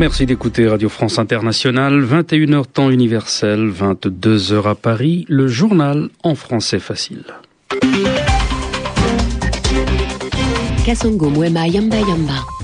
Merci d'écouter Radio France Internationale, 21h temps universel, 22h à Paris, le journal en français facile. Kasongo Mwema Yamba Yamba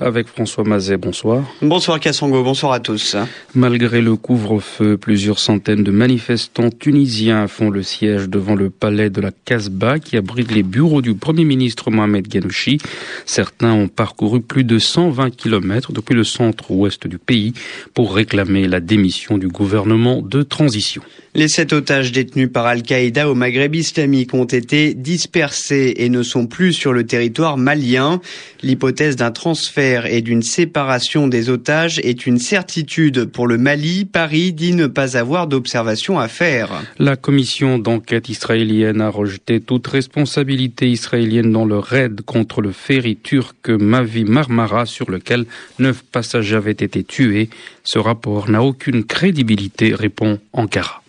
avec François Mazet. Bonsoir. Bonsoir Kassongo, bonsoir à tous. Malgré le couvre-feu, plusieurs centaines de manifestants tunisiens font le siège devant le palais de la Casbah qui abrite les bureaux du Premier ministre Mohamed Ghanouchi. Certains ont parcouru plus de 120 kilomètres depuis le centre-ouest du pays pour réclamer la démission du gouvernement de transition. Les sept otages détenus par Al-Qaïda au Maghreb islamique ont été dispersés et ne sont plus sur le territoire malien. L'hypothèse d'un transfert et d'une séparation des otages est une certitude pour le Mali. Paris dit ne pas avoir d'observation à faire. La commission d'enquête israélienne a rejeté toute responsabilité israélienne dans le raid contre le ferry turc Mavi Marmara sur lequel neuf passagers avaient été tués. Ce rapport n'a aucune crédibilité, répond Ankara.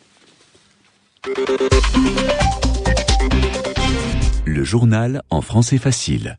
Le journal en français facile.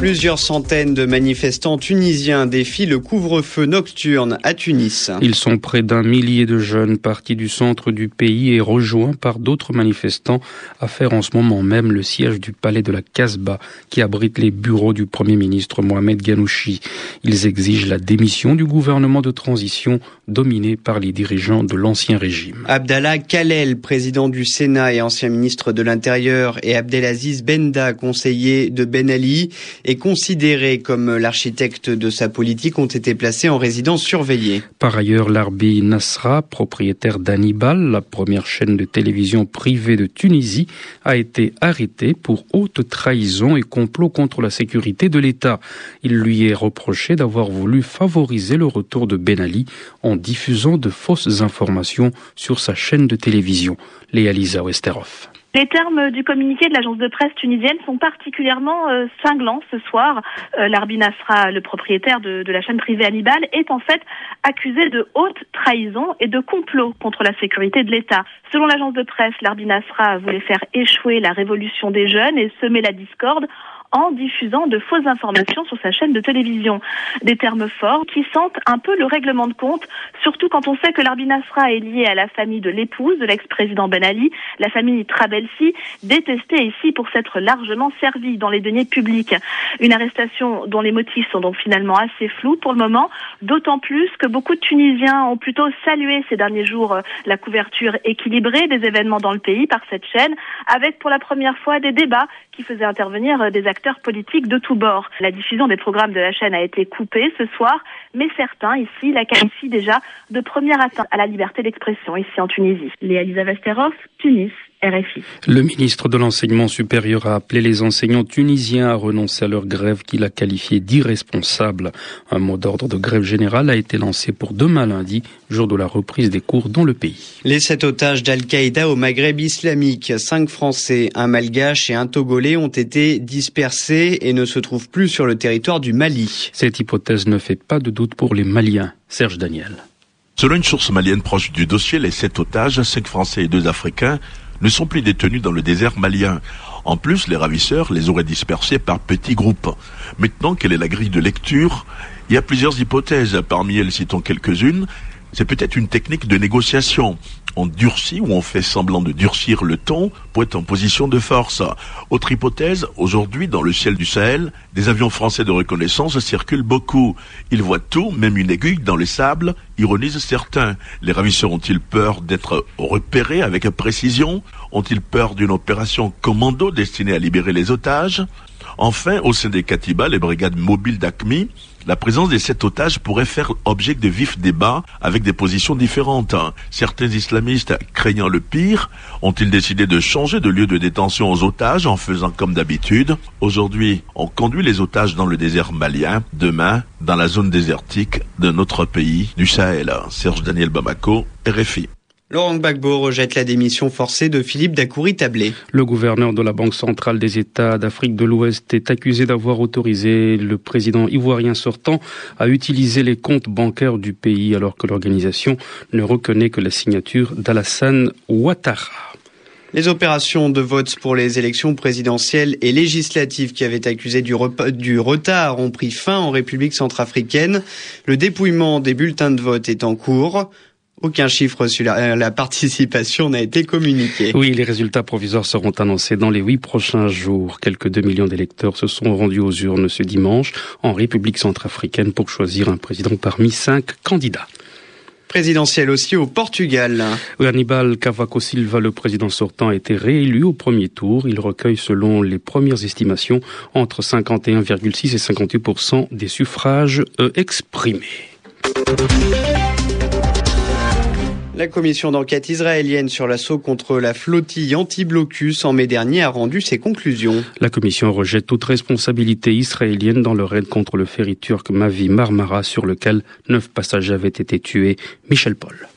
Plusieurs centaines de manifestants tunisiens défient le couvre-feu nocturne à Tunis. Ils sont près d'un millier de jeunes partis du centre du pays et rejoints par d'autres manifestants à faire en ce moment même le siège du palais de la Casbah qui abrite les bureaux du premier ministre Mohamed Ghanouchi. Ils exigent la démission du gouvernement de transition dominé par les dirigeants de l'ancien régime. Abdallah Khalel, président du Sénat et ancien ministre de l'Intérieur, et Abdelaziz Benda, conseiller de Ben Ali, et considéré comme l'architecte de sa politique ont été placés en résidence surveillée. Par ailleurs, l'Arbi Nasra, propriétaire d'Hannibal, la première chaîne de télévision privée de Tunisie, a été arrêté pour haute trahison et complot contre la sécurité de l'État. Il lui est reproché d'avoir voulu favoriser le retour de Ben Ali en diffusant de fausses informations sur sa chaîne de télévision. Léa Lisa Westerhoff. Les termes du communiqué de l'agence de presse tunisienne sont particulièrement euh, cinglants ce soir. Euh, Larbi Nasra, le propriétaire de, la chaîne privée Hannibal, est en fait accusé de haute trahison et de complot contre la sécurité de l'État. Selon l'agence de presse, Larbi Nasra voulait faire échouer la révolution des jeunes et semer la discorde en diffusant de fausses informations sur sa chaîne de télévision. Des termes forts qui sentent un peu le règlement de compte, surtout quand on sait que l'Arbi Nasra est lié à la famille de l'épouse de l'ex-président Ben Ali, la famille Trabelsi, détestée ici pour s'être largement servie dans les deniers publics. Une arrestation dont les motifs sont donc finalement assez flous pour le moment, d'autant plus que beaucoup de Tunisiens ont plutôt salué ces derniers jours euh, la couverture équilibrée des événements dans le pays par cette chaîne, avec pour la première fois des débats qui faisaient intervenir euh, des acteurs acteurs politiques de tous bords. La diffusion des programmes de la chaîne a été coupée ce soir, mais certains ici la qualifient déjà de première atteinte à la liberté d'expression ici en Tunisie. Léa Lisa Vesterov, Tunis. RFI. Le ministre de l'Enseignement supérieur a appelé les enseignants tunisiens à renoncer à leur grève qu'il a qualifiée d'irresponsable. Un mot d'ordre de grève générale a été lancé pour demain lundi, jour de la reprise des cours dans le pays. Les sept otages d'Al-Qaïda au Maghreb islamique, cinq Français, un Malgache et un Togolais ont été dispersés et ne se trouvent plus sur le territoire du Mali. Cette hypothèse ne fait pas de doute pour les Maliens. Serge Daniel. Selon une source malienne proche du dossier, les sept otages, cinq Français et deux Africains, ne sont plus détenus dans le désert malien. En plus, les ravisseurs les auraient dispersés par petits groupes. Maintenant, quelle est la grille de lecture Il y a plusieurs hypothèses. Parmi elles, citons quelques-unes. C'est peut-être une technique de négociation on durcit ou on fait semblant de durcir le ton pour être en position de force. Autre hypothèse, aujourd'hui dans le ciel du Sahel, des avions français de reconnaissance circulent beaucoup. Ils voient tout, même une aiguille dans le sable, ironisent certains. Les ravisseurs ont-ils peur d'être repérés avec précision? Ont-ils peur d'une opération commando destinée à libérer les otages? Enfin, au sein des Katiba, les brigades mobiles d'ACMI, la présence des sept otages pourrait faire objet de vifs débats avec des positions différentes. Certains islamistes, craignant le pire, ont-ils décidé de changer de lieu de détention aux otages en faisant comme d'habitude? Aujourd'hui, on conduit les otages dans le désert malien, demain, dans la zone désertique de notre pays du Sahel. Serge Daniel Bamako, RFI. Laurent Gbagbo rejette la démission forcée de Philippe Dacoury-Tablé. Le gouverneur de la Banque centrale des États d'Afrique de l'Ouest est accusé d'avoir autorisé le président ivoirien sortant à utiliser les comptes bancaires du pays alors que l'organisation ne reconnaît que la signature d'Alassane Ouattara. Les opérations de vote pour les élections présidentielles et législatives qui avaient accusé du, du, retard ont pris fin en République centrafricaine. Le dépouillement des bulletins de vote est en cours. Aucun chiffre sur la, participation n'a été communiqué. Oui, les résultats provisoires seront annoncés dans les huit prochains jours. Quelques deux millions d'électeurs se sont rendus aux urnes ce dimanche en République centrafricaine pour choisir un président parmi cinq candidats présidentielle aussi au Portugal. Hannibal Cavaco Silva, le président sortant, a été réélu au premier tour. Il recueille, selon les premières estimations, entre 51,6 et 58% des suffrages euh, exprimés. La commission d'enquête israélienne sur l'assaut contre la flottille anti-blocus en mai dernier a rendu ses conclusions. La commission rejette toute responsabilité israélienne dans le raid contre le ferry turc Mavi Marmara sur lequel neuf passagers avaient été tués. Michel Paul.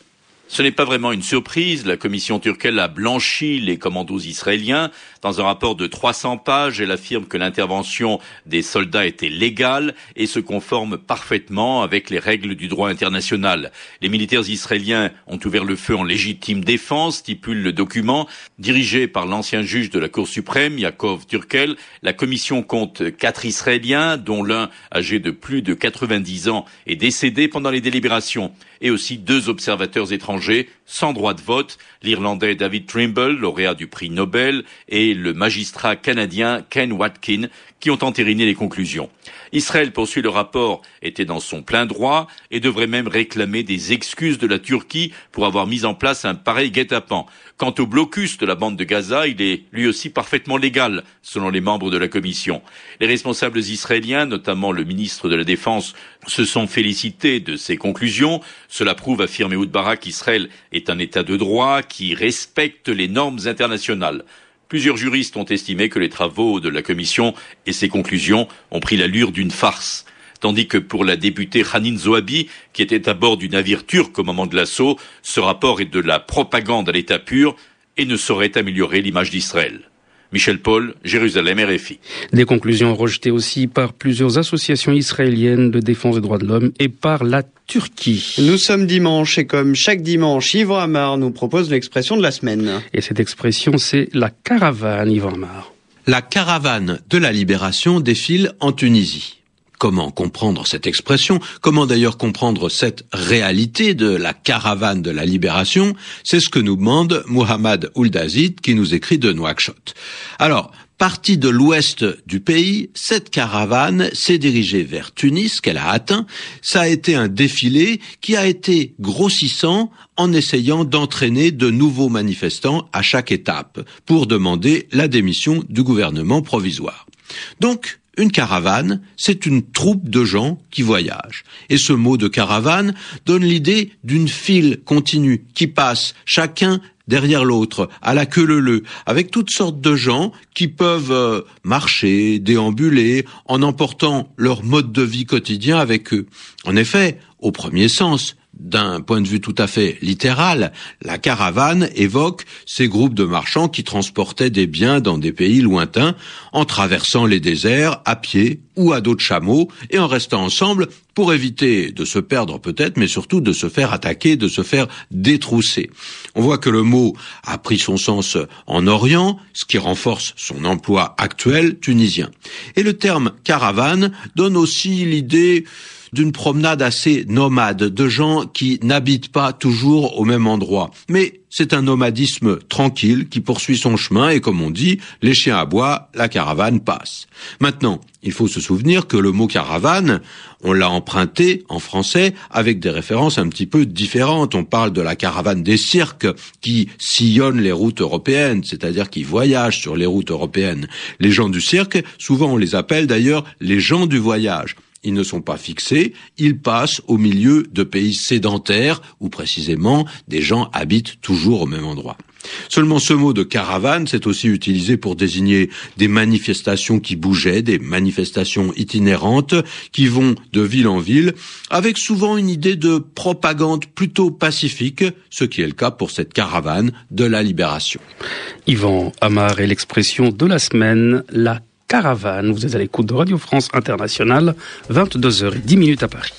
Ce n'est pas vraiment une surprise. La commission turque a blanchi les commandos israéliens. Dans un rapport de 300 pages, elle affirme que l'intervention des soldats était légale et se conforme parfaitement avec les règles du droit international. Les militaires israéliens ont ouvert le feu en légitime défense, stipule le document. Dirigé par l'ancien juge de la Cour suprême, Yakov Turkel, la commission compte quatre Israéliens, dont l'un âgé de plus de 90 ans est décédé pendant les délibérations, et aussi deux observateurs étrangers sans droit de vote, l'Irlandais David Trimble, lauréat du prix Nobel, et le magistrat canadien Ken Watkin, qui ont entériné les conclusions. Israël poursuit le rapport, était dans son plein droit et devrait même réclamer des excuses de la Turquie pour avoir mis en place un pareil guet-apens. Quant au blocus de la bande de Gaza, il est lui aussi parfaitement légal, selon les membres de la commission. Les responsables israéliens, notamment le ministre de la Défense, se sont félicités de ces conclusions. Cela prouve, affirme Ehud Barak, qu'Israël est un État de droit qui respecte les normes internationales. Plusieurs juristes ont estimé que les travaux de la commission et ses conclusions ont pris l'allure d'une farce. Tandis que pour la députée Hanin Zoabi, qui était à bord du navire turc au moment de l'assaut, ce rapport est de la propagande à l'état pur et ne saurait améliorer l'image d'Israël. Michel Paul, Jérusalem, RFI. Des conclusions rejetées aussi par plusieurs associations israéliennes de défense des droits de l'homme et par la Turquie. Nous sommes dimanche et comme chaque dimanche, Yvan Amar nous propose l'expression de la semaine. Et cette expression, c'est la caravane, Yvan Amar. La caravane de la libération défile en Tunisie. Comment comprendre cette expression Comment d'ailleurs comprendre cette réalité de la caravane de la libération C'est ce que nous demande Muhammad Ouldazid qui nous écrit de Nouakchott. Alors, partie de l'ouest du pays, cette caravane s'est dirigée vers Tunis, qu'elle a atteint. Ça a été un défilé qui a été grossissant en essayant d'entraîner de nouveaux manifestants à chaque étape pour demander la démission du gouvernement provisoire. Donc, une caravane, c'est une troupe de gens qui voyagent. Et ce mot de caravane donne l'idée d'une file continue qui passe chacun derrière l'autre, à la queue leu avec toutes sortes de gens qui peuvent euh, marcher, déambuler, en emportant leur mode de vie quotidien avec eux. En effet, au premier sens, d'un point de vue tout à fait littéral, la caravane évoque ces groupes de marchands qui transportaient des biens dans des pays lointains en traversant les déserts à pied ou à dos de chameaux et en restant ensemble pour éviter de se perdre peut-être, mais surtout de se faire attaquer, de se faire détrousser. On voit que le mot a pris son sens en Orient, ce qui renforce son emploi actuel tunisien. Et le terme caravane donne aussi l'idée d'une promenade assez nomade, de gens qui n'habitent pas toujours au même endroit. Mais c'est un nomadisme tranquille qui poursuit son chemin et comme on dit, les chiens aboient, la caravane passe. Maintenant, il faut se souvenir que le mot caravane, on l'a emprunté en français avec des références un petit peu différentes. On parle de la caravane des cirques qui sillonnent les routes européennes, c'est-à-dire qui voyagent sur les routes européennes. Les gens du cirque, souvent on les appelle d'ailleurs les gens du voyage ils ne sont pas fixés, ils passent au milieu de pays sédentaires où précisément des gens habitent toujours au même endroit. Seulement ce mot de caravane s'est aussi utilisé pour désigner des manifestations qui bougeaient, des manifestations itinérantes qui vont de ville en ville, avec souvent une idée de propagande plutôt pacifique, ce qui est le cas pour cette caravane de la libération. Yvan l'expression de la semaine, la Caravane. Vous êtes à l'écoute de Radio France Internationale, 22h10 à Paris.